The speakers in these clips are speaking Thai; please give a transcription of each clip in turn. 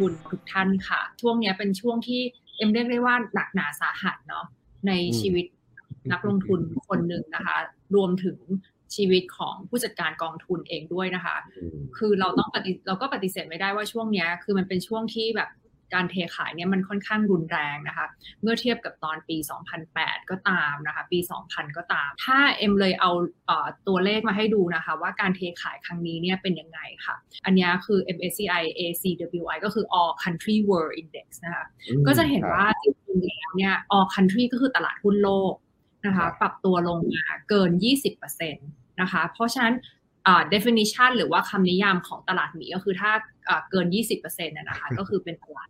ลงทุนทุกท่านค่ะ ช่วงนี้เป็นช่วงที่เอ็มเรียกได้ว่าหนักหนาสาหัสเนาะในชีวิตนักลงทุนคนหนึ่งนะคะ รวมถึงชีวิตของผู้จัดการกองทุนเองด้วยนะคะ คือเราต้องปฏิเราก็ปฏิเสธไม่ได้ว่าช่วงนี้คือมันเป็นช่วงที่แบบ การเทขายเนี่ยมันค่อนข้างรุนแรงนะคะ เมื่อเทียบกับตอนปี 2008 ก็ตามนะคะ ปี 2000 ก็ตาม ถ้าเอ็มเลยเอาเอตัวเลขมาให้ดูนะคะ ว่าการเทขายครั้งนี้เนี่ยเป็นยังไงค่ะ อันนี้คือ MSCI ACWI ก็คือ All Country World Index นะคะ ก็จะเห็นว่าจริงๆแล้วเนี่ย All Country ก็คือตลาดหุ้นโลกนะคะ ปรับตัวลงมาเกิน 20%นะคะ เพราะฉะนั้น definition หรือว่าคำนิยามของตลาดหมีก็คือถ้าเกิน 20%นะคะก็คือเป็นตลาด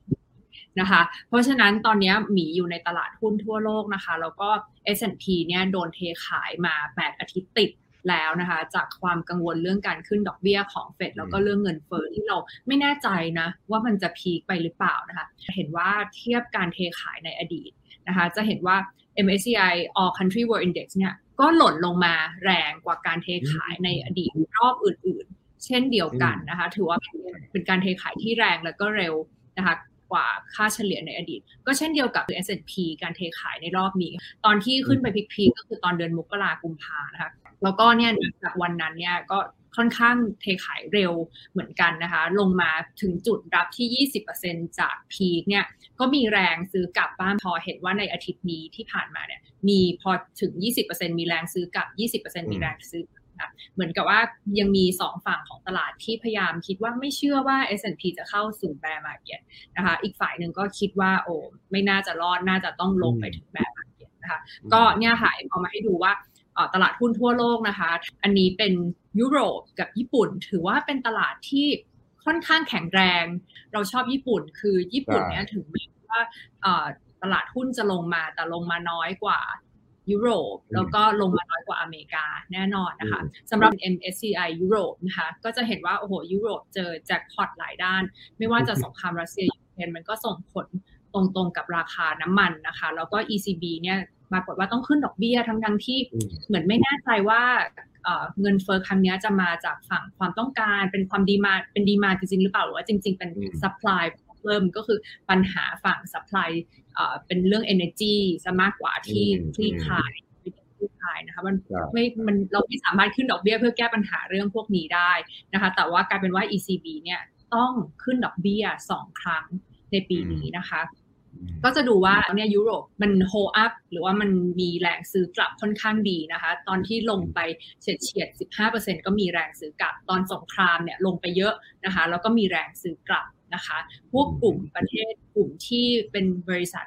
นะคะ เพราะฉะนั้นตอนนี้หมีอยู่ในตลาดหุ้นทั่วโลกนะคะ แล้วก็ S&P เนี่ยโดนเทขายมา 8 อาทิตย์ติดแล้วนะคะ จากความกังวลเรื่องการขึ้นดอกเบี้ยของเฟดแล้วก็เรื่องเงินเฟ้อที่เราไม่แน่ใจนะว่ามันจะพีคไปหรือเปล่านะคะ เห็นว่าเทียบการเทขายในอดีตนะคะ จะเห็นว่า MSCI All Country World Index เนี่ย ก็หล่นลงมาแรงกว่าการเทขายในอดีตรอบอื่น ๆ เช่นเดียวกันนะคะ ถือว่าเป็นการเทขายที่แรงแล้วก็เร็วนะคะกว่าค่าเฉลี่ยในอดีต ก็เช่นเดียวกับ S&P การเทขายในรอบนี้ ตอนที่ขึ้นไปพีคๆก็คือตอนเดือนมกราคมพานะคะแล้วก็เนี่ยจากวันนั้นเนี่ยก็ ค่อนข้างเทขายเร็วเหมือนกันนะคะ ลงมาถึงจุดรับที่ 20%จากพีคเนี่ยก็มีแรงซื้อกลับบ้านพอเห็นว่าในอาทิตย์นี้ที่ผ่านมาเนี่ยมีพอถึง 20%มีแรงซื้อกลับ 20%มีแรงซื้อนะเหมือนกับว่ายังมีสองฝั่งของตลาดที่พยายามคิดว่าไม่เชื่อว่า S&P จะเข้าสู่แบร์มาเก็ตนะคะ อีกฝ่ายหนึ่งก็คิดว่าโอ้ไม่น่าจะรอด น่าจะต้องลงไปถึงแบร์มาเก็ตนะคะ ก็เนี่ยค่ะเอามาให้ดูว่า ตลาดหุ้นทั่วโลกนะคะ อันนี้เป็นยุโรปกับญี่ปุ่น ถือว่าเป็นตลาดที่ค่อนข้างแข็งแรง เราชอบญี่ปุ่น คือญี่ปุ่นเนี่ยถึงแม้ว่าตลาดหุ้นจะลงมาแต่ลงมาน้อยกว่ายุโรป แล้วก็ลงมาน้อยกว่าอเมริกาแน่นอนนะคะสำหรับ MSCI ยุโรปนะคะก็จะเห็นว่าโอ้โหยุโรปเจอแจ็คพอตหลายด้าน ไม่ว่าจะสงครามรัสเซียยูเครนมันก็ส่งผล ตรงๆกับราคาน้ำมันนะคะ แล้วก็ ECB เนี่ยปรากฏว่าต้องขึ้นดอกเบี้ยทั้งทั้งที่เหมือนไม่แน่ใจว่าเงินเฟ้อครั้งนี้จะมาจากฝั่งความต้องการเป็นความดีมาเป็นดีมาจริงๆหรือเปล่าหรือว่าจริง ๆ เป็น supply เพิ่มก็คือปัญหาฝั่ง supply เป็นเรื่อง energy ซะมากกว่าที่คลี่คลายคลี่คลายนะคะมันไม่มันเราไม่สามารถขึ้นดอกเบี้ยเพื่อแก้ปัญหาเรื่องพวกนี้ได้นะคะ แต่ว่ากลายเป็นว่า ECB เนี่ยต้องขึ้นดอกเบี้ยสองครั้งในปีนี้นะคะ ก็จะดูว่าเนี่ยยุโรปมันโฮอัพหรือว่ามันมีแรงซื้อกลับค่อนข้างดีนะคะ ตอนที่ลงไปเฉียดเฉียด 15%ก็มีแรงซื้อกลับ ตอนสงครามเนี่ยลงไปเยอะนะคะ แล้วก็มีแรงซื้อกลับนะคะ พวกกลุ่มประเทศกลุ่มที่เป็นบริษัท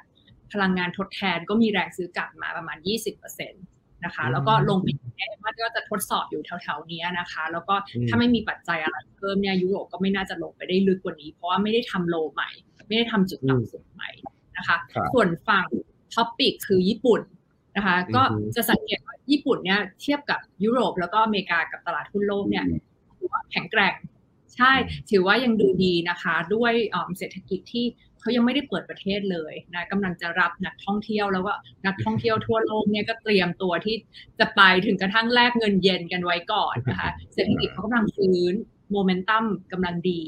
พลังงานทดแทนก็มีแรงซื้อกลับมาประมาณ 20%นะคะ แล้วก็ลงไปแน่ว่าก็จะทดสอบอยู่แถวๆนี้นะคะ แล้วก็ถ้าไม่มีปัจจัยอะไรเพิ่มเนี่ยยุโรปก็ไม่น่าจะลงไปได้ลึกกว่านี้ เพราะว่าไม่ได้ทำ low ใหม่ ไม่ได้ทำจุดต่ำสุดใหม่ นะคะ ส่วนฝั่ง TOPIX คือญี่ปุ่นนะคะ ก็จะสังเกตว่าญี่ปุ่นเนี่ยเทียบกับยุโรปแล้วก็อเมริกากับตลาดหุ้นโลกเนี่ยถือว่าแข็งแกร่ง ใช่ ถือว่ายังดูดีนะคะ ด้วยเศรษฐกิจที่เขายังไม่ได้เปิดประเทศเลยนะกำลังจะรับนักท่องเที่ยวแล้วก็นักท่องเที่ยวทั่วโลกเนี่ยก็เตรียมตัวที่จะไปถึงกระทั่งแลกเงินเยนกันไว้ก่อนนะคะ เศรษฐกิจเขากำลังฟื้นโมเมนตัมกำลังดี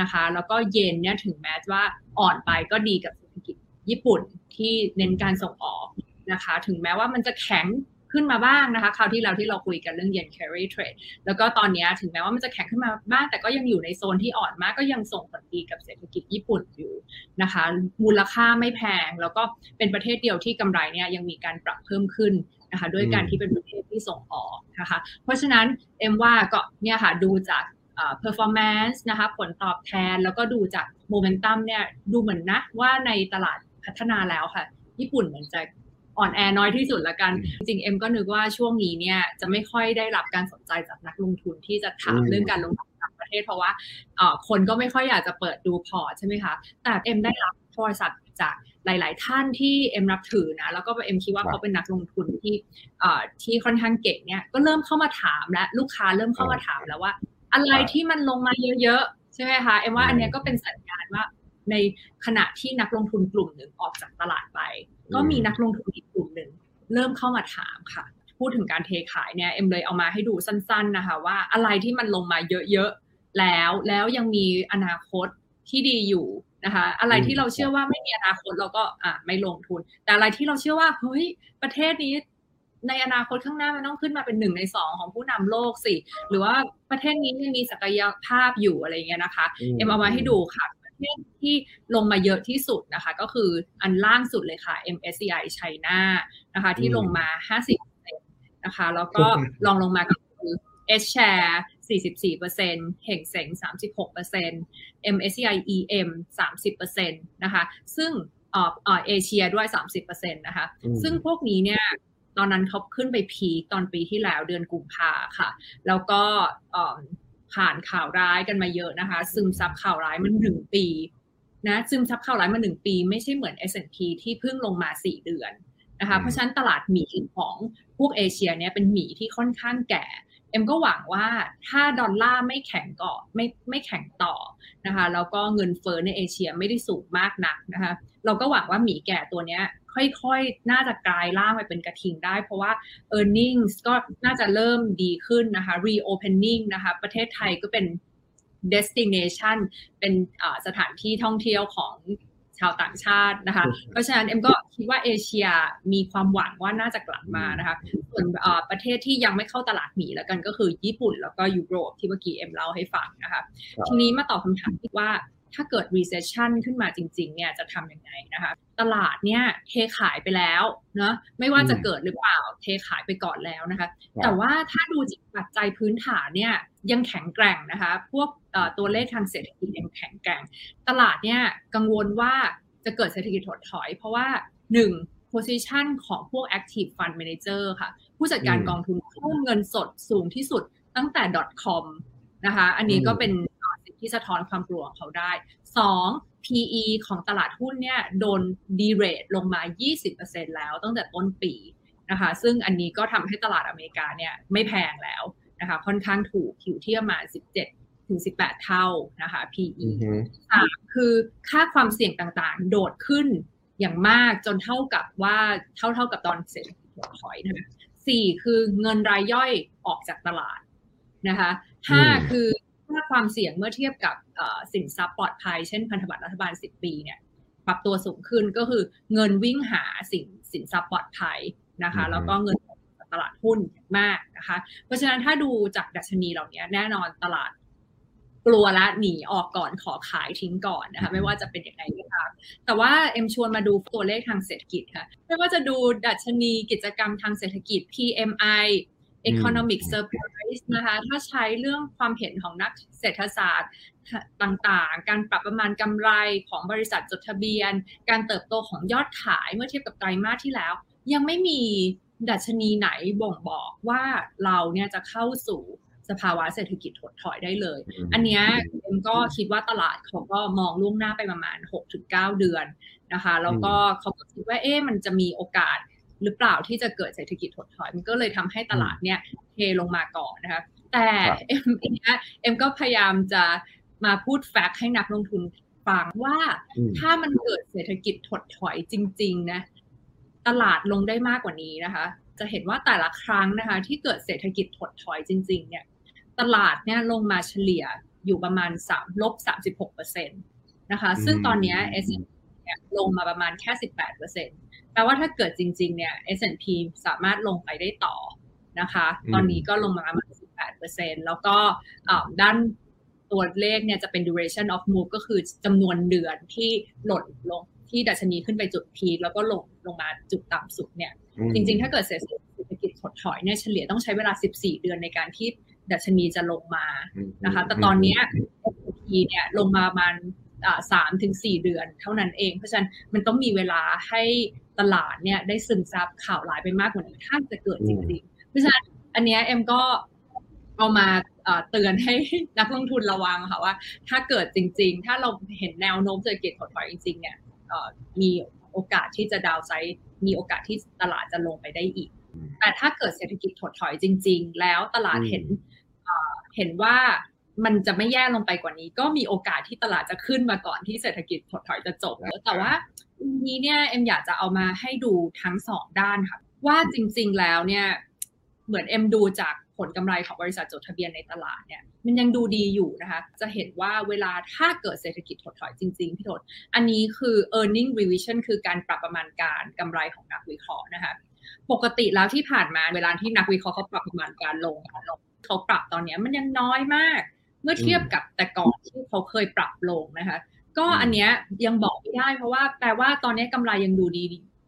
นะคะ แล้วก็เยนเนี่ยถึงแม้ว่าอ่อนไปก็ดีกับ ญี่ปุ่นที่เน้นการส่งออกนะคะ ถึงแม้ว่ามันจะแข็งขึ้นมาบ้างนะคะคราวที่เราที่เราคุยกันเรื่อง yen carry trade แล้วก็ตอนนี้ถึงแม้ว่ามันจะแข็งขึ้นมาบ้าง แต่ก็ยังอยู่ในโซนที่อ่อนมากก็ยังส่งผลดีกับเศรษฐกิจญี่ปุ่นอยู่นะคะ มูลค่าไม่แพง แล้วก็เป็นประเทศเดียวที่กำไรเนี่ยยังมีการปรับเพิ่มขึ้นนะคะด้วยการที่เป็นประเทศที่ส่งออกนะคะ เพราะฉะนั้นเอ็มว่าก็เนี่ยค่ะดูจาก performance นะคะผลตอบแทนแล้วก็ดูจาก momentum เนี่ยดูเหมือนนะว่าในตลาด พัฒนาแล้วค่ะ ญี่ปุ่นเหมือนจะอ่อนแอน้อยที่สุดละกัน จริงเอ็มก็นึกว่าช่วงนี้เนี่ยจะไม่ค่อยได้รับการสนใจจากนักลงทุนที่จะถามเรื่องการลงทุนต่างประเทศเพราะว่าคนก็ไม่ค่อยอยากจะเปิดดูพอร์ตใช่ไหมคะแต่เอ็มได้รับโทรศัพท์จากหลาย ๆ ท่านที่เอ็มนับถือนะแล้วก็เอ็มคิดว่าเขาเป็นนักลงทุนที่ที่ค่อนข้างเก่งเนี่ยก็เริ่มเข้ามาถามและลูกค้าเริ่มเข้ามาถามแล้วว่า อะไรที่มันลงมาเยอะ ๆ ใช่ไหมคะเอ็มว่าอันนี้ก็เป็นสัญญาณว่า ในขณะที่นักลงทุนกลุ่มหนึ่งออกจากตลาดไป ก็มีนักลงทุนอีกกลุ่มหนึ่งเริ่มเข้ามาถามค่ะ พูดถึงการเทขายเนี่ยเอ็มเลยเอามาให้ดูสั้น ๆนะคะ ว่าอะไรที่มันลงมาเยอะๆแล้วแล้วยังมีอนาคตที่ดีอยู่นะคะอะไรที่เราเชื่อว่าไม่มีอนาคตเราก็อ่าไม่ลงทุน แต่อะไรที่เราเชื่อว่าเฮ้ยประเทศนี้ ในอนาคตข้างหน้ามันต้องขึ้นมาเป็นหนึ่งในสองของผู้นำโลกสิ หรือว่าประเทศนี้ยังมีศักยภาพอยู่อะไรเงี้ยนะคะ เอ็มเอามาให้ดูค่ะประ เทศที่ลงมาเยอะที่สุดนะคะ ก็คืออันล่างสุดเลยค่ะ MSCI China นะคะ ที่ลงมา 50นะคะ แล้วก็ลองลงมาก็คือ S share 44%เห่งเสง36% MSCI EM 30%นะคะ ซึ่งเอ่อเอเชียด้วย 30%นะคะ ซึ่งพวกนี้เนี่ยตอนนั้นเขาขึ้นไปพีตอนปีที่แล้วเดือนกุมภาค่ะ แล้วก็ ผ่านข่าวร้ายกันมาเยอะนะคะ ซึมซับข่าวร้ายมันหนึ่งปีนะซึมซับข่าวร้ายมาหนึ่งปี ไม่ใช่เหมือน S&P ที่เพิ่งลงมาสี่เดือนนะคะเพราะฉะนั้นตลาดหมีของพวกเอเชียเนี่ยเป็นหมีที่ค่อนข้างแก่เอ็มก็หวังว่าถ้าดอลลาร์ไม่แข็งก่อไม่ไม่แข็งต่อนะคะแล้วก็เงินเฟ้อในเอเชียไม่ได้สูงมากนักนะคะเราก็หวังว่าหมีแก่ตัวเนี้ย ค่อยๆ น่าจะกลายร่างไปเป็นกระทิงได้ เพราะว่า e a r n i n g ก็น่าจะเริ่มดีขึ้นนะคะ reopening นะคะประเทศไทยก็เป็น destination เป็นสถานที่ท่องเที่ยวของชาวต่างชาตินะคะ เพราะฉะนั้นเอ็มก็คิดว่าเอเชียมีความหวังว่าน่าจะกลับมานะคะ ส่วนประเทศที่ยังไม่เข้าตลาดหมีแล้วกันก็คือญี่ปุ่นแล้วก็ยุโรปที่เมื่อกี้เอ็มเล่าให้ฟังนะคะ ทีนี้มาตอบคำถามที่ว่า ถ้าเกิด recession ขึ้นมาจริง ๆ เนี่ยจะทำยังไงนะคะ ตลาดเนี่ยเทขายไปแล้วเนาะไม่ว่าจะเกิดหรือเปล่าเทขายไปก่อนแล้วนะคะ แต่ว่าถ้าดูจากปัจจัยพื้นฐานเนี่ยยังแข็งแกร่งนะคะ พวกตัวเลขทางเศรษฐกิจยังแข็งแกร่ง ตลาดเนี่ยกังวลว่าจะเกิดเศรษฐกิจถดถอย เพราะว่า 1. position ของพวก active fund manager ค่ะ ผู้จัดการกองทุนเพิ่มเงินสดสูงที่สุดตั้งแต่ .com นะคะ อันนี้ก็เป็นสิ่ง ที่สะท้อนความกลัวของเขาได้ 2. PE ของตลาดหุ้นเนี่ยโดนดีเรทลงมา 20%แล้วตั้งแต่ต้นปีนะคะซึ่งอันนี้ก็ทำให้ตลาดอเมริกาเนี่ยไม่แพงแล้วนะคะค่อนข้างถูกอยู่ที่ประมาณ 17ถึง 18 เท่านะคะ PE สามคือค่าความเสี่ยงต่างๆ โดดขึ้นอย่างมากจนเท่ากับว่าเท่าเท่ากับตอนเศรษฐกิจถอยนะคะสี่คือเงินรายย่อยออกจากตลาดนะคะห้าคือ ค่าความเสี่ยงเมื่อเทียบกับสินทรัพย์ปลอดภัย เช่นพันธบัตรรัฐบาล 10 ปีเนี่ยปรับตัวสูงขึ้นก็คือเงินวิ่งหาสินสินทรัพย์ปลอดภัยนะคะ แล้วก็เงินตลาดหุ้นมากนะคะ เพราะฉะนั้นถ้าดูจากดัชนีเหล่านี้แน่นอนตลาดกลัวละหนีออกก่อนขอขายทิ้งก่อนนะคะ ไม่ว่าจะเป็นอย่างไรก็ตามแต่ว่าเอ็มชวนมาดูตัวเลขทางเศรษฐกิจค่ะ ไม่ว่าจะดูดัชนีกิจกรรมทางเศรษฐกิจ PMI economic surprise นะคะ ถ้าใช้เรื่องความเห็นของนักเศรษฐศาสตร์ต่างๆ การปรับประมาณกำไรของบริษัทจดทะเบียน การเติบโตของยอดขายเมื่อเทียบกับไตรมาสที่แล้ว ยังไม่มีดัชนีไหนบ่งบอกว่าเราเนี่ยจะเข้าสู่สภาวะเศรษฐกิจถดถอยได้เลย อันนี้เอ็มก็คิดว่าตลาดเขาก็มองล่วงหน้าไปประมาณ 6-9 เดือนนะคะ แล้วก็เขาก็คิดว่าเอ๊ะมันจะมีโอกาส หรือเปล่าที่จะเกิดเศรษฐกิจถดถอยมันก็เลยทำให้ตลาดเนี่ยเทลงมาก่อนนะคะแต่เอ็มเนี้ยเอ็มก็พยายามจะมาพูดแฟกต์ให้นักลงทุนฟังว่าถ้ามันเกิดเศรษฐกิจถดถอยจริง ๆ นะ ตลาดลงได้มากกว่านี้นะคะ จะเห็นว่าแต่ละครั้งนะคะ ที่เกิดเศรษฐกิจถดถอยจริง ๆ เนี่ย ตลาดเนี่ยลงมาเฉลี่ยอยู่ประมาณ3ลบ36เปอร์เซ็นต์นะคะ ซึ่งตอนนี้ S เนี่ยลงมาประมาณแค่ 18เปอร์เซ็นต์แปลว่าถ้าเกิดจริง ๆ เนี่ย S&P สามารถลงไปได้ต่อนะคะ ตอนนี้ก็ลงมาประมาณ 18เปอร์เซ็นต์แล้วก็ด้านตัวเลขเนี่ยจะเป็น duration of move ก็คือจำนวนเดือนที่หล่นลงที่ดัชนีขึ้นไปจุดพีแล้วก็ลงลงมาจุดต่ำสุดเนี่ย จริง ๆ ถ้าเกิดเศรษฐกิจถดถอยเนี่ยเฉลี่ยต้องใช้เวลา 14 เดือนในการที่ดัชนีจะลงมานะคะ แต่ตอนนี้ S&P เนี่ยลงมาประมาณ สามถึงสี่เดือนเท่านั้นเอง เพราะฉะนั้นมันต้องมีเวลาให้ตลาดเนี่ยได้ซึมซับข่าวร้ายไปมากกว่านี้ถ้าจะเกิดจริงๆ เพราะฉะนั้นอันนี้เอ็มก็เอามาเตือนให้นักลงทุนระวังค่ะว่า ถ้าเกิดจริง ๆ ถ้าเราเห็นแนวโน้มเศรษฐกิจถดถอยจริงๆเนี่ยมีโอกาสที่จะดาวไซด์มีโอกาสที่ตลาดจะลงไปได้อีก แต่ถ้าเกิดเศรษฐกิจถดถอยจริง ๆ แล้วตลาดเห็นเห็นว่า มันจะไม่แย่ลงไปกว่านี้ ก็มีโอกาสที่ตลาดจะขึ้นมาก่อนที่เศรษฐกิจถดถอยจะจบแล้วแต่ว่านี้เนี่ยเอ็มอยากจะเอามาให้ดูทั้งสองด้านค่ะว่าจริง ๆแล้วเนี่ยเหมือนเอ็มดูจากผลกำไรของบริษัทจดทะเบียนในตลาดเนี่ยมันยังดูดีอยู่นะคะ จะเห็นว่าเวลาถ้าเกิดเศรษฐกิจถดถอยจริง ๆ พี่ทศอันนี้คือ earning revision คือการปรับประมาณการกำไรของนักวิเคราะห์นะคะ ปกติแล้วที่ผ่านมาเวลาที่นักวิเคราะห์เขาปรับประมาณการลงการลงเขาปรับตอนนี้มันยังน้อยมากเมื่อเทียบกับแต่ก่อนที่เขาเคยปรับลงนะคะ ก็อันเนี้ยยังบอกไม่ได้ เพราะว่าแปลว่าตอนนี้กำไรยังดูดี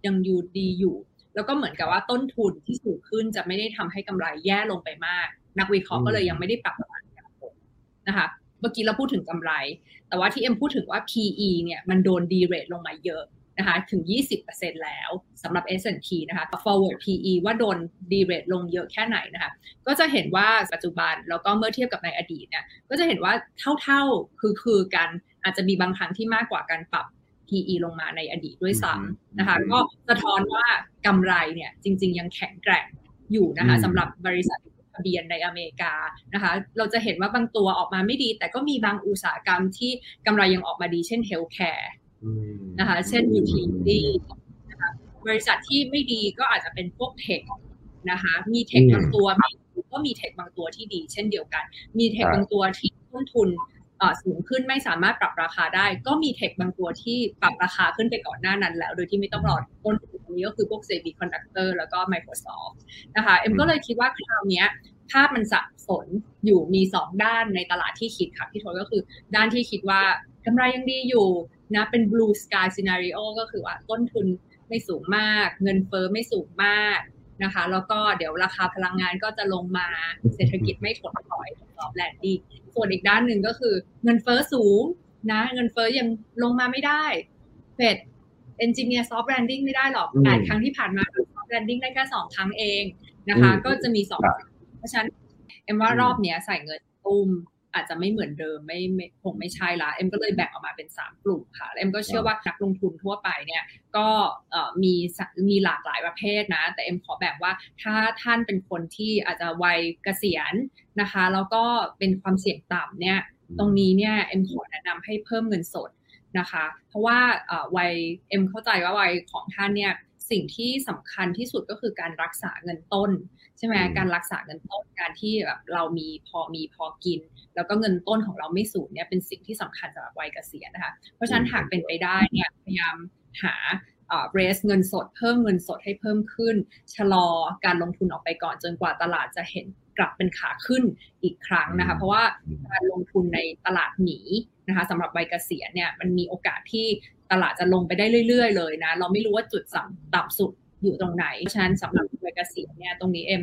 ยังอยู่ดีอยู่ แล้วก็เหมือนกับว่าต้นทุนที่สูงขึ้นจะไม่ได้ทำให้กำไรแย่ลงไปมาก นักวิเคราะห์ก็เลยยังไม่ได้ปรับประมาณการลงนะคะเมื่อกี้เราพูดถึงกำไร แต่ว่าที่เอ็มพูดถึงว่า PE เนี่ยมันโดนดีเรทลงมาเยอะ นะคะถึง 20%แล้วสำหรับ S&P นะคะ forward PE ว่าโดนดีเรทลงเยอะแค่ไหนนะคะก็จะเห็นว่าปัจจุบันแล้วก็เมื่อเทียบกับในอดีตเนี่ยก็จะเห็นว่าเท่าๆคือคือกันอาจจะมีบางครั้งที่มากกว่าการปรับ PE ลงมาในอดีตด้วยซ้ำนะคะก็สะท้อนว่ากำไรเนี่ยจริง ๆ ยังแข็งแกร่งอยู่นะคะสำหรับบริษัททะเบียนในอเมริกานะคะ เราจะเห็นว่าบางตัวออกมาไม่ดี แต่ก็มีบางอุตสาหกรรมที่กำไรยังออกมาดีเช่น healthcare นะคะ เช่น utility นะคะบริษัทที่ไม่ดีก็อาจจะเป็นพวก tech นะคะ มี tech บางตัวก็มี tech บางตัวที่ดี เช่นเดียวกัน มี tech บางตัวที่ต้นทุนสูงขึ้นไม่สามารถปรับราคาได้ ก็มี tech บางตัวที่ปรับราคาขึ้นไปก่อนหน้านั้นแล้ว โดยที่ไม่ต้องรอต้นทุนนี้ก็คือพวก Semiconductor แล้วก็ Microsoft นะคะเอ็มก็เลยคิดว่าคราวนี้ภาพมันสับสนอยู่มี 2 ด้านในตลาดที่คิดค่ะพี่โทก็คือ ด้านที่คิดว่า กำไรยังดีอยู่นะเป็น blue sky scenario ก็คือว่าต้นทุนไม่สูงมาก เงินเฟ้อไม่สูงมากนะคะ แล้วก็เดี๋ยวราคาพลังงานก็จะลงมาเศรษฐกิจไม่ถดถอย soft landing ส่วนอีกด้านหนึ่งก็คือเงินเฟอ้อสูงนะเงินเฟอ้อยังลงมาไม่ได้เฟด engineer soft landing ไม่ได้หรอกแปดครั้งที่ผ่านมา soft landing ได้แค่สองครั้งเองนะคะ ก็จะมีสองเพราะฉะนั้นเอ็มว่ารอบเนี้ยใส่เงินตุ้ม อาจจะไม่เหมือนเดิมไม่คงไม่ใช่ละเอ็มก็เลยแบ่งออกมาเป็น 3 กลุ่มค่ะเอ็มก็เชื่อว่านักลงทุนทั่วไปเนี่ยก็มีมีหลากหลายประเภทนะ แต่เอ็มขอแบ่งว่าถ้าท่านเป็นคนที่อาจจะวัยเกษียณนะคะ แล้วก็เป็นความเสี่ยงต่ำเนี่ยตรงนี้เนี่ยเอ็มขอแนะนำให้เพิ่มเงินสดนะคะ เพราะว่าวัยเอ็มเข้าใจว่าวัยของท่านเนี่ย สิ่งที่สำคัญที่สุดก็คือการรักษาเงินต้น ใช่ไหมการรักษาเงินต้นการที่แบบเรามีพอมีพอกิน แล้วก็เงินต้นของเราไม่สูญเนี่ยเป็นสิ่งที่สำคัญสำหรับวัยเกษียณนะคะเพราะฉะนั้นหากเป็นไปได้เนี่ยพยายามหาเรสเงินสดเพิ่มเงินสดให้เพิ่มขึ้น ชะลอการลงทุนออกไปก่อนจนกว่าตลาดจะเห็นกลับเป็นขาขึ้นอีกครั้งนะคะ เพราะว่าการลงทุนในตลาดหนีนะคะสำหรับวัยเกษียณเนี่ยมันมีโอกาสที่ ตลาดจะลงไปได้เรื่อย ๆ เลยนะ เราไม่รู้ว่าจุดต่ำสุดอยู่ตรงไหนฉะนั้นสำหรับวัยเกษียณเนี่ยตรงนี้เอ็ม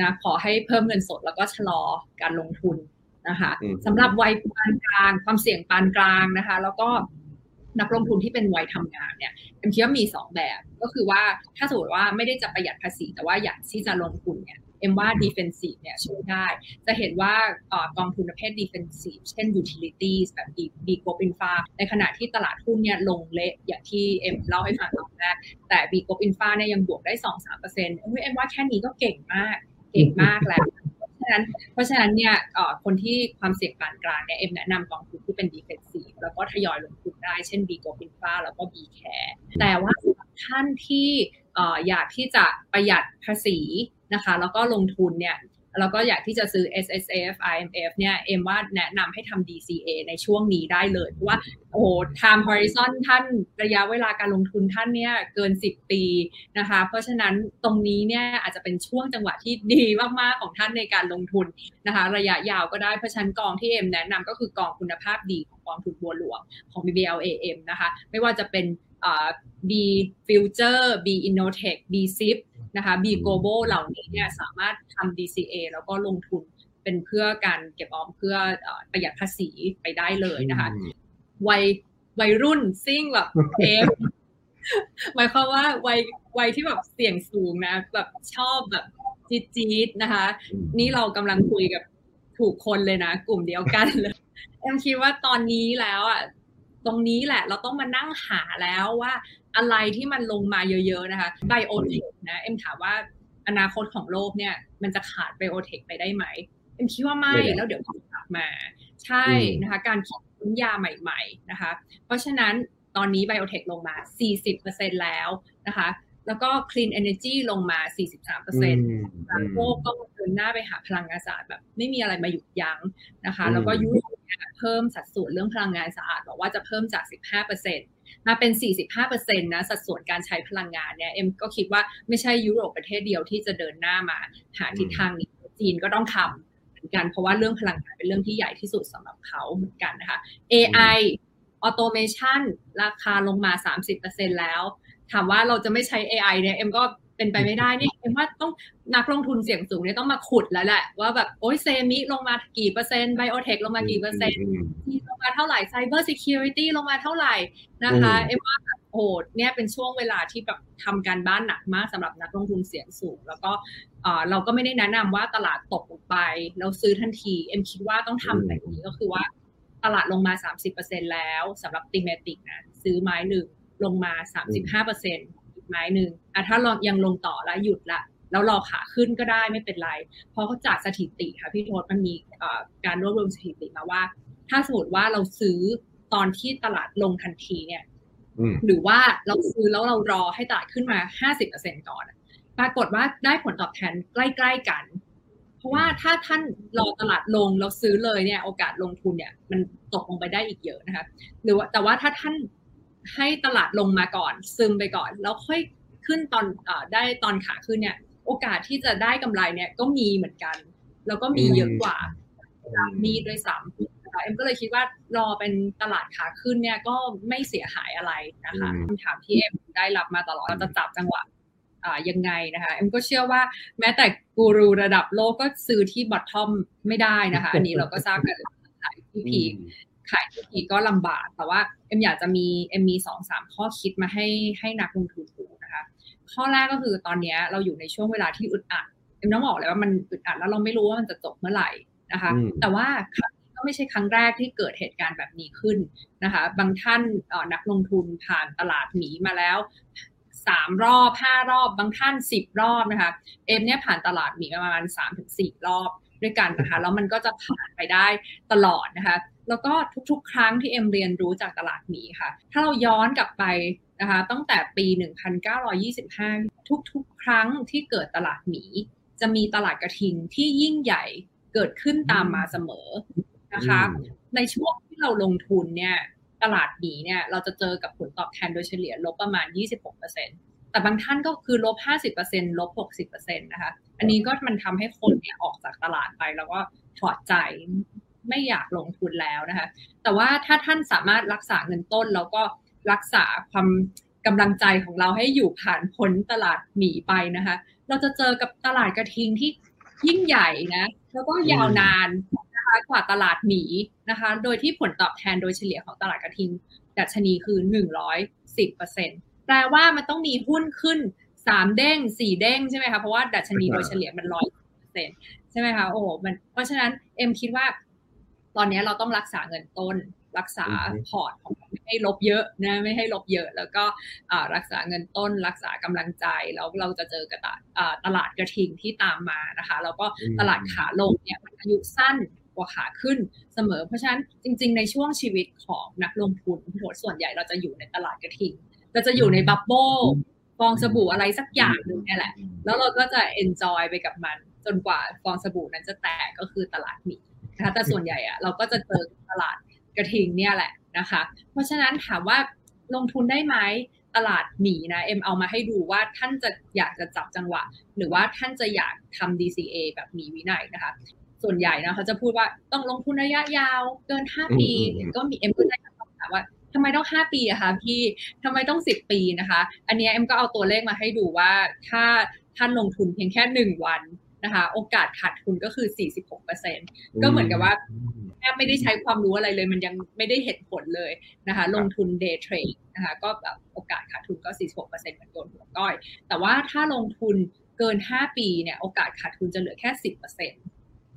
นะขอให้เพิ่มเงินสดแล้วก็ชะลอการลงทุนนะคะสำหรับวัยปานกลาง ความเสี่ยงปานกลางนะคะ แล้วก็นักลงทุนที่เป็นวัยทำงานเนี่ยเอ็มคิดว่ามีสองแบบก็คือว่าถ้าสมมติว่าไม่ได้จะประหยัดภาษีแต่ว่าอยากที่จะลงทุนเนี่ย เอ็มว่า defensive เนี่ยช่วยได้ จะเห็นว่ากองทุนประเภท defensive เช่น utilities แบบ B g o p Infra ในขณะที่ตลาดหุ้นเนี่ยลงเละอย่างที่เอ็มเล่าให้ฟังตอนแรกแต่ B g o p Infra เนี่ยยังบวกได้ 2-3%เอ็มว่าแค่นี้ก็เก่งมากเก่งมากแล้วเพราะฉะนั้นเพราะฉะนั้นเนี่ยคนที่ความเสี่ยงปานกลางเนี่ยเอ็มแนะนำกองทุนที่เป็น defensive แล้วก็ทยอยลงทุนได้เช่น B g o p Infra แล้วก็ B Care แต่ว่าท่านที่ อยากที่จะประหยัดภาษีนะคะ แล้วก็ลงทุนเนี่ยแล้วก็อยากที่จะซื้อ S S F I M F เนี่ยเอ็มว่าแนะนำให้ทำ D C A ในช่วงนี้ได้เลย เพราะว่าโอ้โห time horizon ท่านระยะเวลาการลงทุนท่านเนี่ยเกิน 10 ปีนะคะ เพราะฉะนั้นตรงนี้เนี่ยอาจจะเป็นช่วงจังหวะที่ดีมาก ๆ ของท่านในการลงทุนนะคะ ระยะยาวก็ได้ เพราะฉะนั้นกองที่เอ็มแนะนำก็คือกองคุณภาพดีของกองทุนบัวหลวงของ BBLAM นะคะ ไม่ว่าจะเป็น B Future B Innotech B Zip นะคะ B Global เหล่านี้เนี่ยสามารถทำ DCA แล้วก็ลงทุนเป็นเพื่อการเก็บออมเพื่อประหยัดภาษีไปได้เลยนะคะวัยวัยรุ่นซิ่งแบบเอฟหมายความว่าวัยวัยที่แบบเสี่ยงสูงนะ แบบชอบแบบจี๊ดจี๊ดนะคะ นี่เรากำลังคุยกับถูกคนเลยนะ กลุ่มเดียวกันเลย แอมคิดว่าตอนนี้แล้วอะ ตรงนี้แหละ เราต้องมานั่งหาแล้วว่าอะไรที่มันลงมาเยอะ ๆ นะคะไบโอเทคนะเอ็มถามว่าอนาคตของโลกเนี่ย มันจะขาดไบโอเทคไปได้ไหมเอ็มคิดว่าไม่แล้วเดี๋ยวมันกลับมา ใช่นะคะการคิดค้นยาใหม่ ๆนะคะ เพราะฉะนั้นตอนนี้ไบโอเทคลงมา 40%แล้วนะคะแล้วก็ clean energy ลงมา 43เปอร์เซ็นต์โลกก็เดินหน้าไปหาพลังงานสะอาดแบบไม่มีอะไรมาหยุดยั้งนะคะ แล้วก็ยุโรป เพิ่มสัดส่วนเรื่องพลังงานสะอาดบอกว่าจะเพิ่มจาก 15เปอร์เซ็นต์มาเป็น 45เปอร์เซ็นต์นะสัดส่วนการใช้พลังงานเนี่ยเอ็มก็คิดว่าไม่ใช่ยุโรปประเทศเดียวที่จะเดินหน้ามาหาทิศทางนี้จีนก็ต้องทำเหมือนกันเพราะว่าเรื่องพลังงานเป็นเรื่องที่ใหญ่ที่สุดสำหรับเขาเหมือนกันนะคะ AI automation ราคาลงมา 30%แล้ว ถามว่าเราจะไม่ใช้ AI เนี่ยเอ็มก็ เป็นไปไม่ได้เนี่ยเอ็มว่าต้องนักลงทุนเสี่ยงสูงเนี่ยต้องมาขุดแล้วแหละ ว่าแบบโอ้ย semi ลงมากี่เปอร์เซ็นต์ biotech ลงมากี่เปอร์เซ็นต์ที่ลงมาเท่าไหร่ cybersecurity ลงมาเท่าไหร่นะคะเอ็มว่าโอ้เนี่ยเป็นช่วงเวลาที่แบบทำการบ้านหนักมากสำหรับนักลงทุนเสี่ยงสูง แล้วก็เราก็ไม่ได้แนะนำว่าตลาดตกลงไปเราซื้อทันทีเอ็มคิดว่าต้องทำแบบนี้ก็คือว่าตลาดลงมา 30%แล้วสำหรับ thematic นะซื้อไม้หนึ่งลงมา 35%อีก ไม้หนึ่งอะถ้าลองยังลงต่อแล้วหยุดละแล้วรอขาขึ้นก็ได้ไม่เป็นไร เพราะเขาจากสถิติค่ะพี่โทษมันมีการรวบรวมสถิติมาว่า ถ้าสมมติว่าเราซื้อตอนที่ตลาดลงทันทีเนี่ยหรือว่าเราซื้อแล้วเรารอให้ตลาดขึ้นมา 50%ก่อน ปรากฏว่าได้ผลตอบแทนใกล้ ๆกันราะว่าถ้าท่านรอตลาดลงเราซื้อเลยเนี่ย โอกาสลงทุนเนี่ย มันตกลงไปได้อีกเยอะนะคะ หรือว่าแต่ว่าถ้าท่าน ให้ตลาดลงมาก่อน ซึมไปก่อน แล้วค่อยขึ้นตอนอได้ตอนขาขึ้นเนี่ย โอกาสที่จะได้กำไรเนี่ยก็มีเหมือนกัน แล้วก็มีเยอะกว่ามีด้วยซ้ำเอ็มก็เลยคิดว่ารอเป็นตลาดขาขึ้นเนี่ยก็ไม่เสียหายอะไรนะคะคำถามที่เอ็มได้รับมาตลอดเราจะจับจังหวะยังไงนะคะเอ็มก็เชื่อว่าแม้แต่กูรูระดับโลกก็ซื้อที่บอททอมไม่ได้นะคะ อันนี้เราก็ทราบกันขายที่พี ขายที่พีก็ลำบาก แต่ว่าเอ็มอยากจะมีเอ็มมีสองสามข้อคิดมาให้ให้นักลงทุนดูนะคะข้อแรกก็คือตอนนี้เราอยู่ในช่วงเวลาที่อึดอัดเอ็มต้องบอกเลยว่ามันอึดอัดแล้วเราไม่รู้ว่ามันจะจบเมื่อไหร่นะคะ แต่ว่าก็ไม่ใช่ครั้งแรกที่เกิดเหตุการณ์แบบนี้ขึ้นนะคะ บางท่านนักลงทุนผ่านตลาดหมีมาแล้วสามรอบห้ารอบ บางท่านสิบรอบนะคะ เอ็มเนี่ยผ่านตลาดมีประมาณสามถึงสี่รอบ ด้วยกันนะคะแล้วมันก็จะผ่านไปได้ตลอดนะคะแล้วก็ทุกๆ ครั้งที่เอ็มเรียนรู้จากตลาดหมีค่ะ ถ้าเราย้อนกลับไปนะคะตั้งแต่ปี 1925 ทุกๆ ครั้งที่เกิดตลาดหมี จะมีตลาดกระทิงที่ยิ่งใหญ่เกิดขึ้นตามมาเสมอนะคะ ในช่วงที่เราลงทุนเนี่ยตลาดดีเนี่ยเราจะเจอกับผลตอบแทนโดยเฉลี่ยลบประมาณ 26%แต่บางท่านก็คือลบ 50%ลบ 60%นะคะ อันนี้ก็มันทำให้คนเนี่ยออกจากตลาดไป แล้วก็ถอดใจไม่อยากลงทุนแล้วนะคะ แต่ว่าถ้าท่านสามารถรักษาเงินต้น แล้วก็รักษาความกำลังใจของเราให้อยู่ผ่านพ้นตลาดหมีไปนะคะ เราจะเจอกับตลาดกระทิงที่ยิ่งใหญ่นะ แล้วก็ยาวนานคะกว่าตลาดหมีนะคะ โดยที่ผลตอบแทนโดยเฉลี่ยของตลาดกระทิงดัชนีคือหนึ่งร้อยสิบเปอร์เซ็นแปลว่ามันต้องมีหุ้นขึ้น สามเด้งสี่เด้งใช่ไหมคะเพราะว่าดัชนีโดยเฉลี่ยมันร้อยเปอร์เซ็นใช่ไหมคะโอ้มันเพราะฉะนั้นเอ็มคิดว่า ตอนนี้เราต้องรักษาเงินต้น รักษาพอร์ตของไม่ให้ลบเยอะนะไม่ให้ลบเยอะ แล้วก็รักษาเงินต้น รักษากำลังใจแล้วเราจะเจอกระตตลาดกระทิงที่ตามมานะคะแล้วก็ตลาดขาลงเนี่ยมันอายุสั้นกว่าขาขึ้นเสมอ เพราะฉะนั้นจริง ๆ ในช่วงชีวิตของนักลงทุนทั้งหมดส่วนใหญ่เราจะอยู่ในตลาดกระทิงเราจะอยู่ใน bubble ฟองสบู่อะไรสักอย่างหนึ่งนี่แหละ แล้วเราก็จะ enjoy ไปกับมัน จนกว่าฟองสบู่นั้นจะแตกก็คือตลาดหมีนะคะแต่ส่วนใหญ่อะเราก็จะเจอตลาดกระทิงเนี่ยแหละนะคะ เพราะฉะนั้นถามว่าลงทุนได้ไหมตลาดหมีนะเอ็มเอามาให้ดูว่าท่านจะอยากจะจับจังหวะ หรือว่าท่านจะอยากทำ DCA แบบมีวินัยนะคะ ส่วนใหญ่นะเขาจะพูดว่าต้องลงทุนระยะยาวเกินห้าปี ก็มีเอ็มก็ได้คำถามว่า ทำไมต้องห้าปีอะคะพี่ทำไมต้องสิบปีนะคะ อันนี้เอ็มก็เอาตัวเลขมาให้ดูว่าถ้าท่านลงทุนเพียงแค่หนึ่งวันนะคะ โอกาสขาดทุนก็คือสี่สิบหกเปอร์เซ็นต์ก็เหมือนกับว่าแทบไม่ได้ใช้ความรู้อะไรเลย มันยังไม่ได้เห็นผลเลยนะคะ ลงทุน day trade นะคะ ก็แบบโอกาสขาดทุนก็สี่สิบหกเปอร์เซ็นต์เหมือนโยนหัวก้อย แต่ว่าถ้าลงทุนเกินห้าปีเนี่ย โอกาสขาดทุนจะเหลือแค่สิบเปอร์เซ็นต์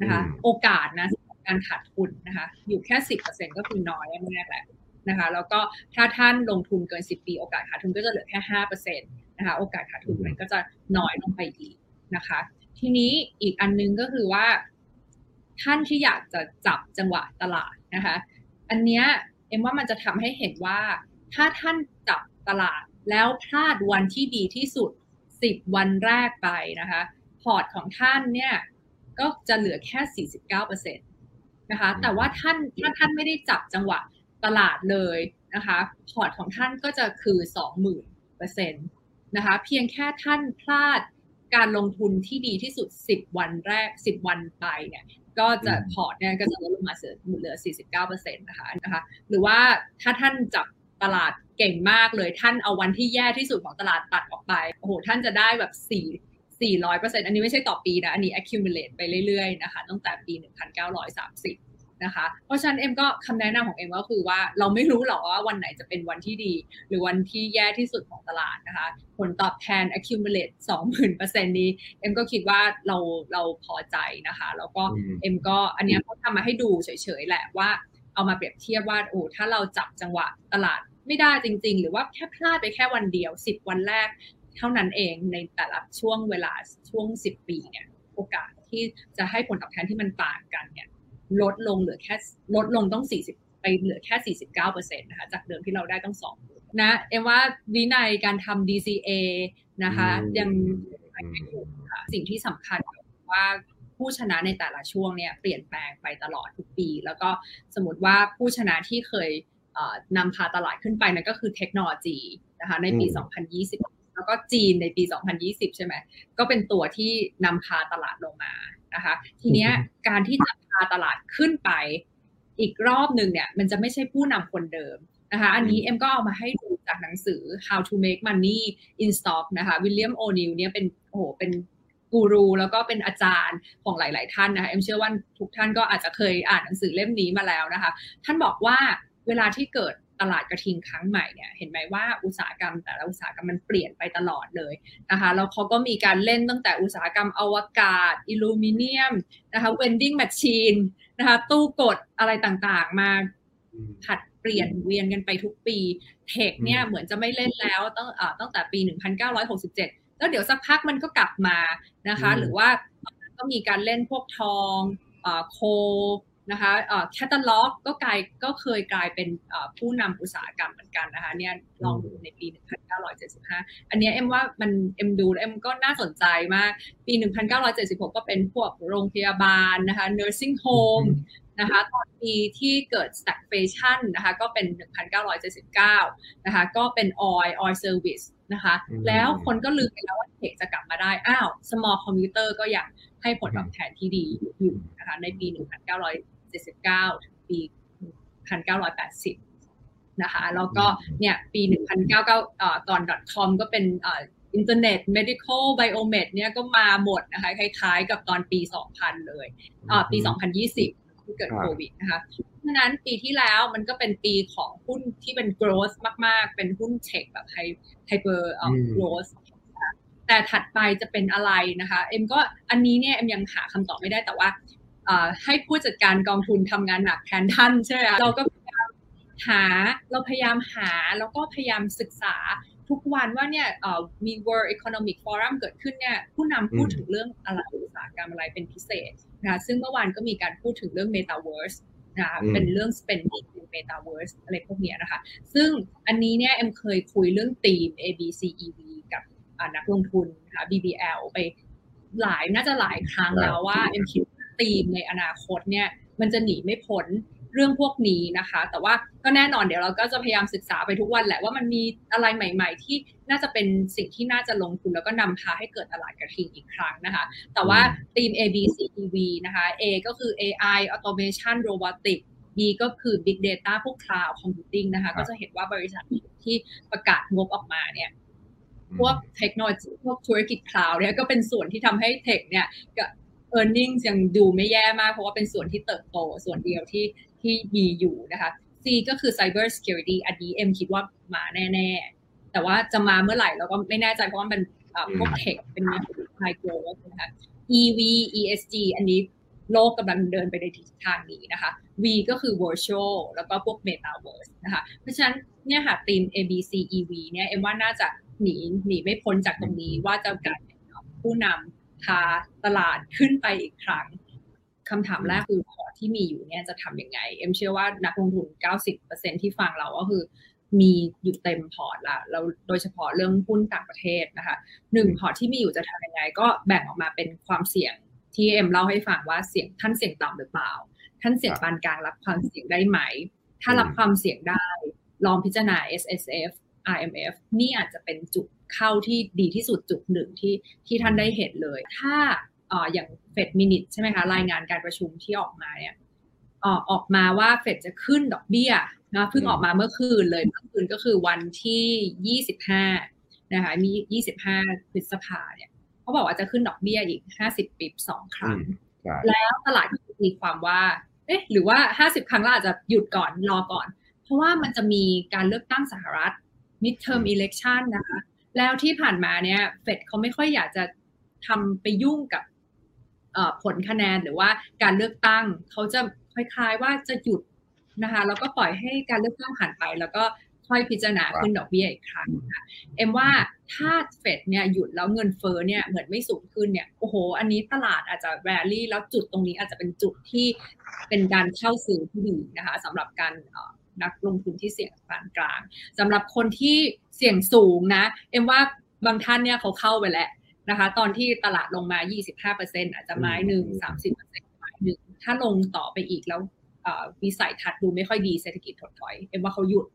นะคะ โอกาสนะการขาดทุนนะคะ อยู่แค่สิบเปอร์เซ็นก็คือน้อยมากแหละ นะคะแล้วก็ถ้าท่านลงทุนเกินสิบปี โอกาสขาดทุนก็จะเหลือแค่ห้าเปอร์เซ็นตนะคะโอกาสขาดทุนมันก็จะน้อยลงไปอีกนะคะ ทีนี้อีกอันนึงก็คือว่า ท่านที่อยากจะจับจังหวะตลาดนะคะ อันเนี้ยเอ็มว่ามันจะทำให้เห็นว่า ถ้าท่านจับตลาดแล้วพลาดวันที่ดีที่สุด 10 วันแรกไปนะคะพอร์ตของท่านเนี่ยก็จะเหลือแค่ 49%นะคะ แต่ว่าท่านถ้าท่านไม่ได้จับจังหวะ ตลาดเลยนะคะพอร์ตของท่านก็จะคือ 20,000%นะคะเพียงแค่ท่านพลาดการลงทุนที่ดีที่สุด 10 วันแรก 10 วันไปเนี่ยก็จะพอร์ตเนี่ยก็จะลดลงมาเหลือ 49%นะคะนะคะหรือว่าถ้าท่านจับตลาดเก่งมากเลยท่านเอาวันที่แย่ที่สุดของตลาดตัดออกไปโอ้โหท่านจะได้แบบ4 400%อันนี้ไม่ใช่ต่อปีนะ อันนี้ accumulate ไปเรื่อยๆนะคะตั้งแต่ปี 1930 นะคะ เพราะฉะนั้นเอ็มก็คำแนะนำของเอ็มก็คือว่าเราไม่รู้หรอกว่าวันไหนจะเป็นวันที่ดี หรือวันที่แย่ที่สุดของตลาดนะคะ ผลตอบแทน accumulate 20,000%นี้เอ็มก็คิดว่าเราเราพอใจนะคะ แล้วก็เอ็มก็อันนี้เขาทำมาให้ดูเฉยๆแหละว่า เอามาเปรียบเทียบว่าโอ้ถ้าเราจับจังหวะตลาดไม่ได้จริง ๆ หรือว่าแค่พลาดไปแค่วันเดียว 10 วันแรก เท่านั้นเองในแต่ละช่วงเวลาช่วง 10 ปีเนี่ยโอกาสที่จะให้ผลตอบแทนที่มันต่างกันเนี่ย ลดลงเหลือแค่ลดลงต้อง 40 ไปเหลือแค่ 49%นะคะจากเดิมที่เราได้ต้องสองนะเอ็มว่าวินัยการทำ DCA นะคะยังไม่ถูกค่ะสิ่งที่สำคัญว่าผู้ชนะในแต่ละช่วงเนี่ยเปลี่ยนแปลงไปตลอดทุกปี แล้วก็สมมติว่าผู้ชนะที่เคยนำพาตลาดขึ้นไปนั่นก็คือเทคโนโลยีนะคะในปี 2020 แล้วก็จีนในปี 2020 ใช่ไหมก็เป็นตัวที่นำพาตลาดลงมา นะคะ ทีเนี้ยการที่จะพาตลาดขึ้นไป อีกรอบหนึ่งเนี่ย มันจะไม่ใช่ผู้นำคนเดิมนะคะ อันนี้เอ็มก็เอามาให้ดูจากหนังสือ How to Make Money in Stock นะคะวิลเลียมโอนิลเนี่ยเป็นโอ้โหเป็นกูรูแล้วก็เป็นอาจารย์ของหลาย ๆ ท่านนะคะเอ็มเชื่อว่าทุกท่านก็อาจจะเคยอ่านหนังสือเล่มนี้มาแล้วนะคะ ท่านบอกว่าเวลาที่เกิด ตลาดกระทิงครั้งใหม่เนี่ยเห็นไหมว่าอุตสาหกรรม แต่ละอุตสาหกรรมมันเปลี่ยนไปตลอดเลยนะคะแล้วเขาก็มีการเล่นตั้งแต่อุตสาหกรรมอวกาศอลูมิเนียมนะคะ vending machineนะคะตู้กดอะไรต่างๆมาผลัดเปลี่ยนเวียนกันไปทุกปี tech เนี่ยเหมือนจะไม่เล่นแล้วตั้งตั้งแต่ปี 1967 แล้วเดี๋ยวสักพักมันก็กลับมานะคะ หรือว่าก็มีการเล่นพวกทองโค นะคะแคตตาล็อกก็กลายก็เคยกลายเป็นผู้นำอุตสาหกรรมเหมือนกันนะคะเนี่ยลองดูในปี 1975 อันนี้เอ็มว่ามันเอ็มดูเอ็มก็น่าสนใจมาก ปี 1976 ก็เป็นพวกโรงพยาบาลนะคะ nursing home นะคะตอนปีที่เกิด stagflation นะคะก็เป็น 1979 นะคะก็เป็น oil oil service นะคะแล้วคนก็ลืมไปแล้วว่าเทคจะกลับมาได้ อ้าว small computer ก็ยังให้ผลตอบแทนที่ดีอยู่นะคะในปี 1900 1979 ถึงปี 1980 นะคะ แล้วก็เนี่ยปี 1999ตอน .com ก็เป็นอินเทอร์เน็ต medical biomed เนี่ยก็มาหมดนะคะ คล้ายๆ กับตอนปี 2000 เลยปี 2020ที่เกิดโควิดนะคะเพราะฉะนั้นปีที่แล้วมันก็เป็นปีของหุ้นที่เป็น growth มาก ๆ เป็นหุ้น tech แบบ hyper growth แต่ถัดไปจะเป็นอะไรนะคะ เอ็มก็อันนี้เนี่ยเอ็มยังหาคำตอบไม่ได้แต่ว่า ให้ผู้จัดการกองทุนทำงานหนักแทนท่านใช่ไหมเราก็พยายามหาเราพยายามหาแล้วก็พยายามศึกษาทุกวันว่าเนี่ยมี World Economic Forum เกิดขึ้นเนี่ยผู้นำพูดถึงเรื่องอะไรอุตสาหกรรมอะไรเป็นพิเศษนะซึ่งเมื่อวานก็มีการพูดถึงเรื่อง Metaverse นะเป็นเรื่อง spending ใน Metaverse อะไรพวกนี้นะคะ ซึ่งอันนี้เนี่ยเอ็มเคยคุยเรื่องธีม ABCEV กับนักลงทุนนะคะ BBL ไปหลายน่าจะหลายครั้งแล้วว่าเอ็มคิด ธีมในอนาคตเนี่ยมันจะหนีไม่พ้นเรื่องพวกนี้นะคะ แต่ว่าก็แน่นอนเดี๋ยวเราก็จะพยายามศึกษาไปทุกวันแหละว่ามันมีอะไรใหม่ ๆ ที่น่าจะเป็นสิ่งที่น่าจะลงทุนแล้วก็นำพาให้เกิดตลาดกระทิงอีกครั้งนะคะ แต่ว่าธีม A B C E V นะคะ A ก็คือ AI automation robotic B ก็คือ big data พวก cloud computing นะคะ ก็จะเห็นว่าบริษัทที่ประกาศงบออกมาเนี่ยพวกเทคโนโลยีพวกธุรกิจคลาวด์เนี่ยก็เป็นส่วนที่ทำให้เทคเนี่ย e a r n i n g ยังดูไม่แย่มาก เพราะว่าเป็นส่วนที่เติบโตส่วนเดียวที่ที่มีอยู่นะคะ C ก็คือ Cyber Security อันนี้เอ็มคิดว่ามาแน่ๆ แต่ว่าจะมาเมื่อไหร่เราก็ไม่แน่ใจเพราะว่ามันพวกเทคเป็นไฮโกลนะคะ EV ESG อันนี้โลกกำลังเดินไปในทิศทางนี้นะคะ V ก็คือ virtual แล้วก็พวก metaverse นะคะ เพราะฉะนั้นเนี่ยค่ะทีม ABC EV เนี่ยเอ็มว่าน่าจะหนีหนีไม่พ้นจากตรงนี้ว่าจะกลายเป็นผู้นำ พาตลาดขึ้นไปอีกครั้งคำถามแรกคือพอร์ตที่มีอยู่เนี่ยจะทำยังไง เอ็มเชื่อว่านักลงทุน 90%ที่ฟังเราก็คือ มีอยู่เต็มพอร์ตละแล้วโดยเฉพาะเรื่องหุ้นต่างประเทศนะคะหนึ่งพอร์ตที่มีอยู่จะทำยังไง ก็แบ่งออกมาเป็นความเสี่ยงที่เอ็มเล่าให้ฟังว่าเสี่ยงท่านเสี่ยงต่ำหรือเปล่า ท่านเสี่ยงปานกลางรับความเสี่ยงได้ไหม ถ้ารับความเสี่ยงได้ ลองพิจารณา S S F R M F นี่อาจจะเป็นจุดเข้าที่ดีที่สุดจุดหนึ่งที่ที่ท่านได้เห็นเลย ถ้าออย่างเฟดมินิทใช่ไหมคะรายงานการประชุมที่ออกมาเนี่ยออกมาว่าเฟดจะขึ้นดอกเบี้ยนะเพิ่งออกมาเมื่อคืนเลยเมื่อคืนก็คือวันที่ 25 นะคะมี 25 พฤษภาเนี่ยเขาบอกว่าจะขึ้นดอกเบี้ยอีก 50ปิบสองครั้ง แล้วตลาดมีความว่า เอ๊ะ หรือว่า 50 ครั้งเราอาจจะหยุดก่อนรอก่อน เพราะว่ามันจะมีการเลือกตั้งสหรัฐ midterm election นะคะ แล้วที่ผ่านมาเนี่ยเฟดเขาไม่ค่อยอยากจะทำไปยุ่งกับผลคะแนนหรือว่าการเลือกตั้งเขาจะคล้ายๆว่าจะหยุดนะคะแล้วก็ปล่อยให้การเลือกตั้งผ่านไป แล้วก็ค่อยพิจารณาขึ้นดอกเบี้ยอีกครั้งค่ะเอ็มว่าถ้าเฟดเนี่ยหยุดแล้วเงินเฟ้อเนี่ยเหมือนไม่สูงขึ้นเนี่ยโอ้โห อันนี้ตลาดอาจจะแรลลี่แล้วจุดตรงนี้อาจจะเป็นจุดที่เป็นการเข้าซื้อที่ดีนะคะสำหรับการ นักลงทุนที่เสี่ยงปานกลางสำหรับคนที่เสี่ยงสูงนะ เอ็มว่าบางท่านเนี่ยเขาเข้าไปแล้วนะคะ ตอนที่ตลาดลงมา 25%อาจจะไม้หนึ่ง30%ไม้หนึ่งถ้าลงต่อไปอีกแล้ววิสัยทัศน์ดูไม่ค่อยดีเศรษฐกิจถดถอย เอ็มว่าเขาหยุด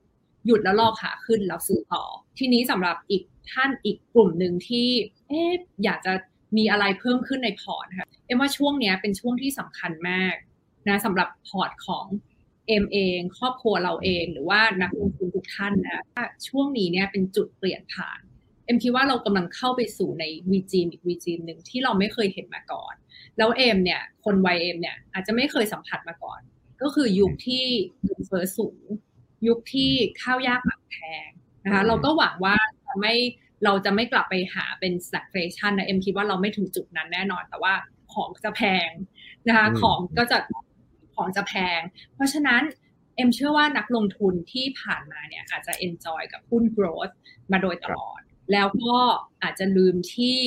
หยุดแล้วลอกขาขึ้นแล้วซื้อต่อ ทีนี้สำหรับอีกท่านอีกกลุ่มหนึ่งที่เอ๊อยากจะมีอะไรเพิ่มขึ้นในพอร์ตค่ะเอ็มว่าช่วงนี้เป็นช่วงที่สำคัญมากนะสำหรับพอร์ตของ เอ็มเองครอบครัวเราเองหรือว่านักลงทุนทุกท่านนะช่วงนี้เนี่ยเป็นจุดเปลี่ยนผ่านเอ็มคิดว่าเรากำลังเข้าไปสู่ในวีจีมอีกวีจีมหนึ่งที่เราไม่เคยเห็นมาก่อน แล้วเอ็มเนี่ย คนวัยเอ็มเนี่ยอาจจะไม่เคยสัมผัสมาก่อน ก็คือยุคที่เงินเฟ้อสูง ยุคที่ข้าวยากหมักแพงนะคะเราก็หวังว่าจะไม่เราจะไม่กลับไปหาเป็น stagflation นะเอ็มคิดว่าเราไม่ถึงจุดนั้นแน่นอน แต่ว่าของจะแพงนะคะของก็จะ ของจะแพง เพราะฉะนั้นเอ็มเชื่อว่านักลงทุนที่ผ่านมาเนี่ยอาจจะ enjoy กับหุ้น growth มาโดยตลอด แล้วก็อาจจะลืมที่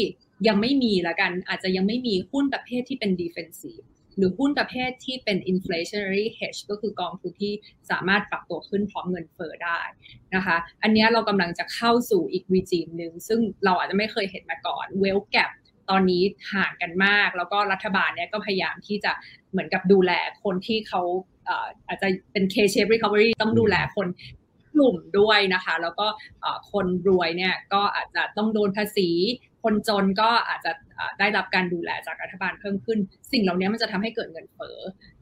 ยังไม่มีละกัน อาจจะยังไม่มีหุ้นประเภทที่เป็น defensive หรือหุ้นประเภทที่เป็น inflationary hedge ก็คือกองทุนที่สามารถปรับตัวขึ้นพร้อมเงินเฟ้อได้นะคะ อันนี้เรากำลังจะเข้าสู่อีกวีจีมหนึ่งซึ่งเราอาจจะไม่เคยเห็นมาก่อน well gap ตอนนี้ห่างกันมาก แล้วก็รัฐบาลเนี่ยก็พยายามที่จะเหมือนกับดูแลคนที่เขาอาจจะเป็น K-shape recovery ต้องดูแลคน กลุ่มด้วยนะคะ แล้วก็คนรวยเนี่ยก็อาจจะต้องโดนภาษี คนจนก็อาจจะได้รับการดูแลจากรัฐบาลเพิ่มขึ้น สิ่งเหล่านี้มันจะทำให้เกิดเงินเฟ้อ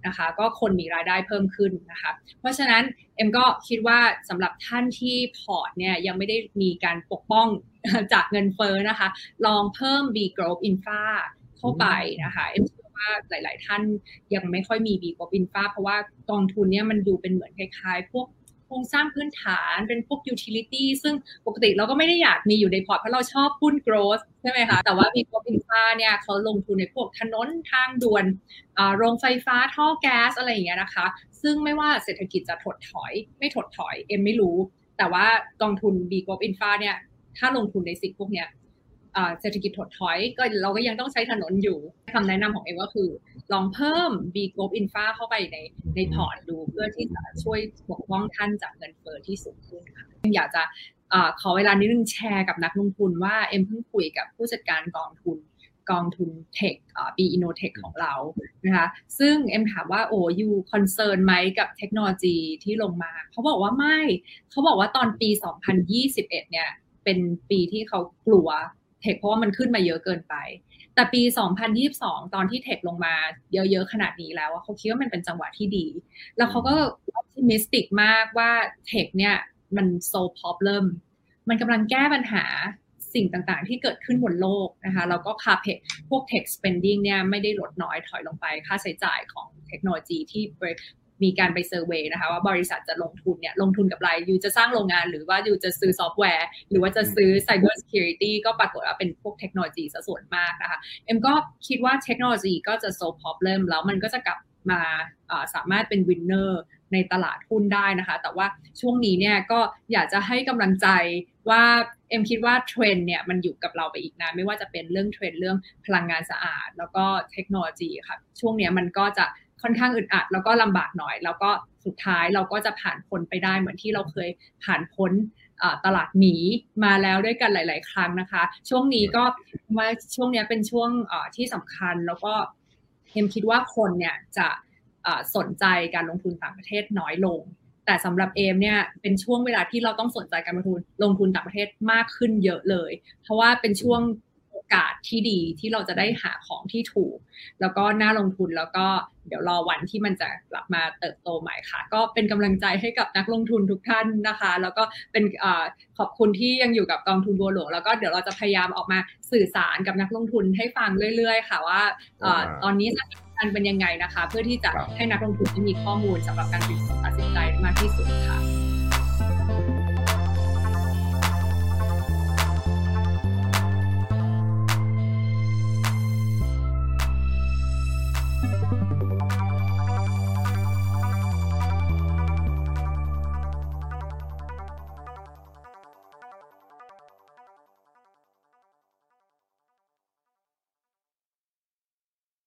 นะคะ ก็คนมีรายได้เพิ่มขึ้นนะคะ เพราะฉะนั้นเอ็มก็คิดว่าสำหรับท่านที่พอร์ตเนี่ยยังไม่ได้มีการปกป้องจากเงินเฟ้อนะคะ ลองเพิ่ม B Growth Infra เข้าไปนะคะเอ็มเชื่อว่าหลาย ๆ ท่านยังไม่ค่อยมี B Growth Infra เพราะว่ากองทุนเนี่ยมันดูเป็นเหมือนคล้าย ๆ พวก โครงสร้างพื้นฐานเป็นพวก utility ซึ่งปกติเราก็ไม่ได้อยากมีอยู่ในพอร์ตเพราะเราชอบหุ้น growth ใช่ไหมคะ แต่ว่า B-GLOB-INFRA เนี่ยเขาลงทุนในพวกถนนทางด่วนโรงไฟฟ้าท่อแก๊สอะไรอย่างเงี้ยนะคะ ซึ่งไม่ว่าเศรษฐกิจจะถดถอย ไม่ถดถอยเอ็มไม่รู้ แต่ว่ากองทุน B Group Infra เนี่ยถ้าลงทุนในสิ่งพวกเนี้ย เศรษฐกิจถดถอย ก็เราก็ยังต้องใช้ถนนอยู่คำแนะนำของเอ็มก็คือ ลองเพิ่ม B Group Infra เข้าไปในในพอร์ตดูเพื่อที่จะช่วยปกป้องท่านจากเงินเฟ้อที่สูงขึ้นค่ะอยากจะขอเวลานิดนึงแชร์กับนักลงทุนว่าเอ็มเพิ่งคุยกับผู้จัดการกองทุนกองทุน tech B-INNOTECH ของเรานะคะซึ่งเอ็มถามว่าโอ้ you concern ไหมกับเทคโนโลยีที่ลงมา เขาบอกว่าไม่ เขาบอกว่าตอนปี 2021 เนี่ย เป็นปีที่เขากลัว tech เพราะว่ามันขึ้นมาเยอะเกินไป แต่ปี 2022 ตอนที่ tech ลงมาเยอะๆขนาดนี้แล้วเขาคิดว่ามันเป็นจังหวะที่ดี แล้วเขาก็ optimistic มากว่า tech เนี่ยมัน solve problemมันกำลังแก้ปัญหาสิ่งต่างๆ ที่เกิดขึ้นบนโลกนะคะแล้วก็ CAPEX พวก tech spending เนี่ยไม่ได้ลดน้อยถอยลงไป ค่าใช้จ่ายของเทคโนโลยีที่ มีการไป survey นะคะว่าบริษัทจะลงทุนเนี่ยลงทุนกับอะไร you จะสร้างโรงงานหรือว่า you จะซื้อซอฟต์แวร์ หรือว่าจะซื้อ Cyber Security ก็ปรากฏว่าเป็นพวกเทคโนโลยีซะส่วนมากนะคะเอ็มก็คิดว่าเทคโนโลยีก็จะ solve problem แล้วมันก็จะกลับมาสามารถเป็น winnerในตลาดหุ้นได้นะคะ แต่ว่าช่วงนี้เนี่ยก็อยากจะให้กำลังใจว่าเอ็มคิดว่าเทรนเนี่ยมันอยู่กับเราไปอีกนานไม่ว่าจะเป็นเรื่องเทรนเรื่องพลังงานสะอาด แล้วก็เทคโนโลยีค่ะ ช่วงนี้มันก็จะ ค่อนข้างอึดอัด แล้วก็ลำบากหน่อย แล้วก็สุดท้ายเราก็จะผ่านพ้นไปได้เหมือนที่เราเคยผ่านพ้นตลาดหมีมาแล้วด้วยกันหลาย ๆ ครั้งนะคะ ช่วงนี้ก็ว่าช่วงนี้เป็นช่วงที่สำคัญแล้วก็เอ็มคิดว่าคนเนี่ยจะสนใจการลงทุนต่างประเทศน้อยลง แต่สำหรับเอมเนี่ยเป็นช่วงเวลาที่เราต้องสนใจการลงทุนลงทุนต่างประเทศมากขึ้นเยอะเลย เพราะว่าเป็นช่วง อกาสที่ดีที่เราจะได้หาของที่ถูก แล้วก็น่าลงทุนแล้วก็เดี๋ยวรอวันที่มันจะกลับมาเติบโตใหม่ค่ะ ก็เป็นกำลังใจให้กับนักลงทุนทุกท่านนะคะ แล้วก็เป็นอขอบคุณที่ยังอยู่กับกองทุนบัวหลวงแล้วก็เดี๋ยวเราจะพยายามออกมาสื่อสารกับนักลงทุนให้ฟังเรื่อย ๆ ค่ะว่าตอนนี้สถานการณ์เป็นยังไงนะคะ เพื่อที่จะให้นักลงทุนได้มีข้อมูลสำหรับการตัดสินใจมากที่สุดค่ะ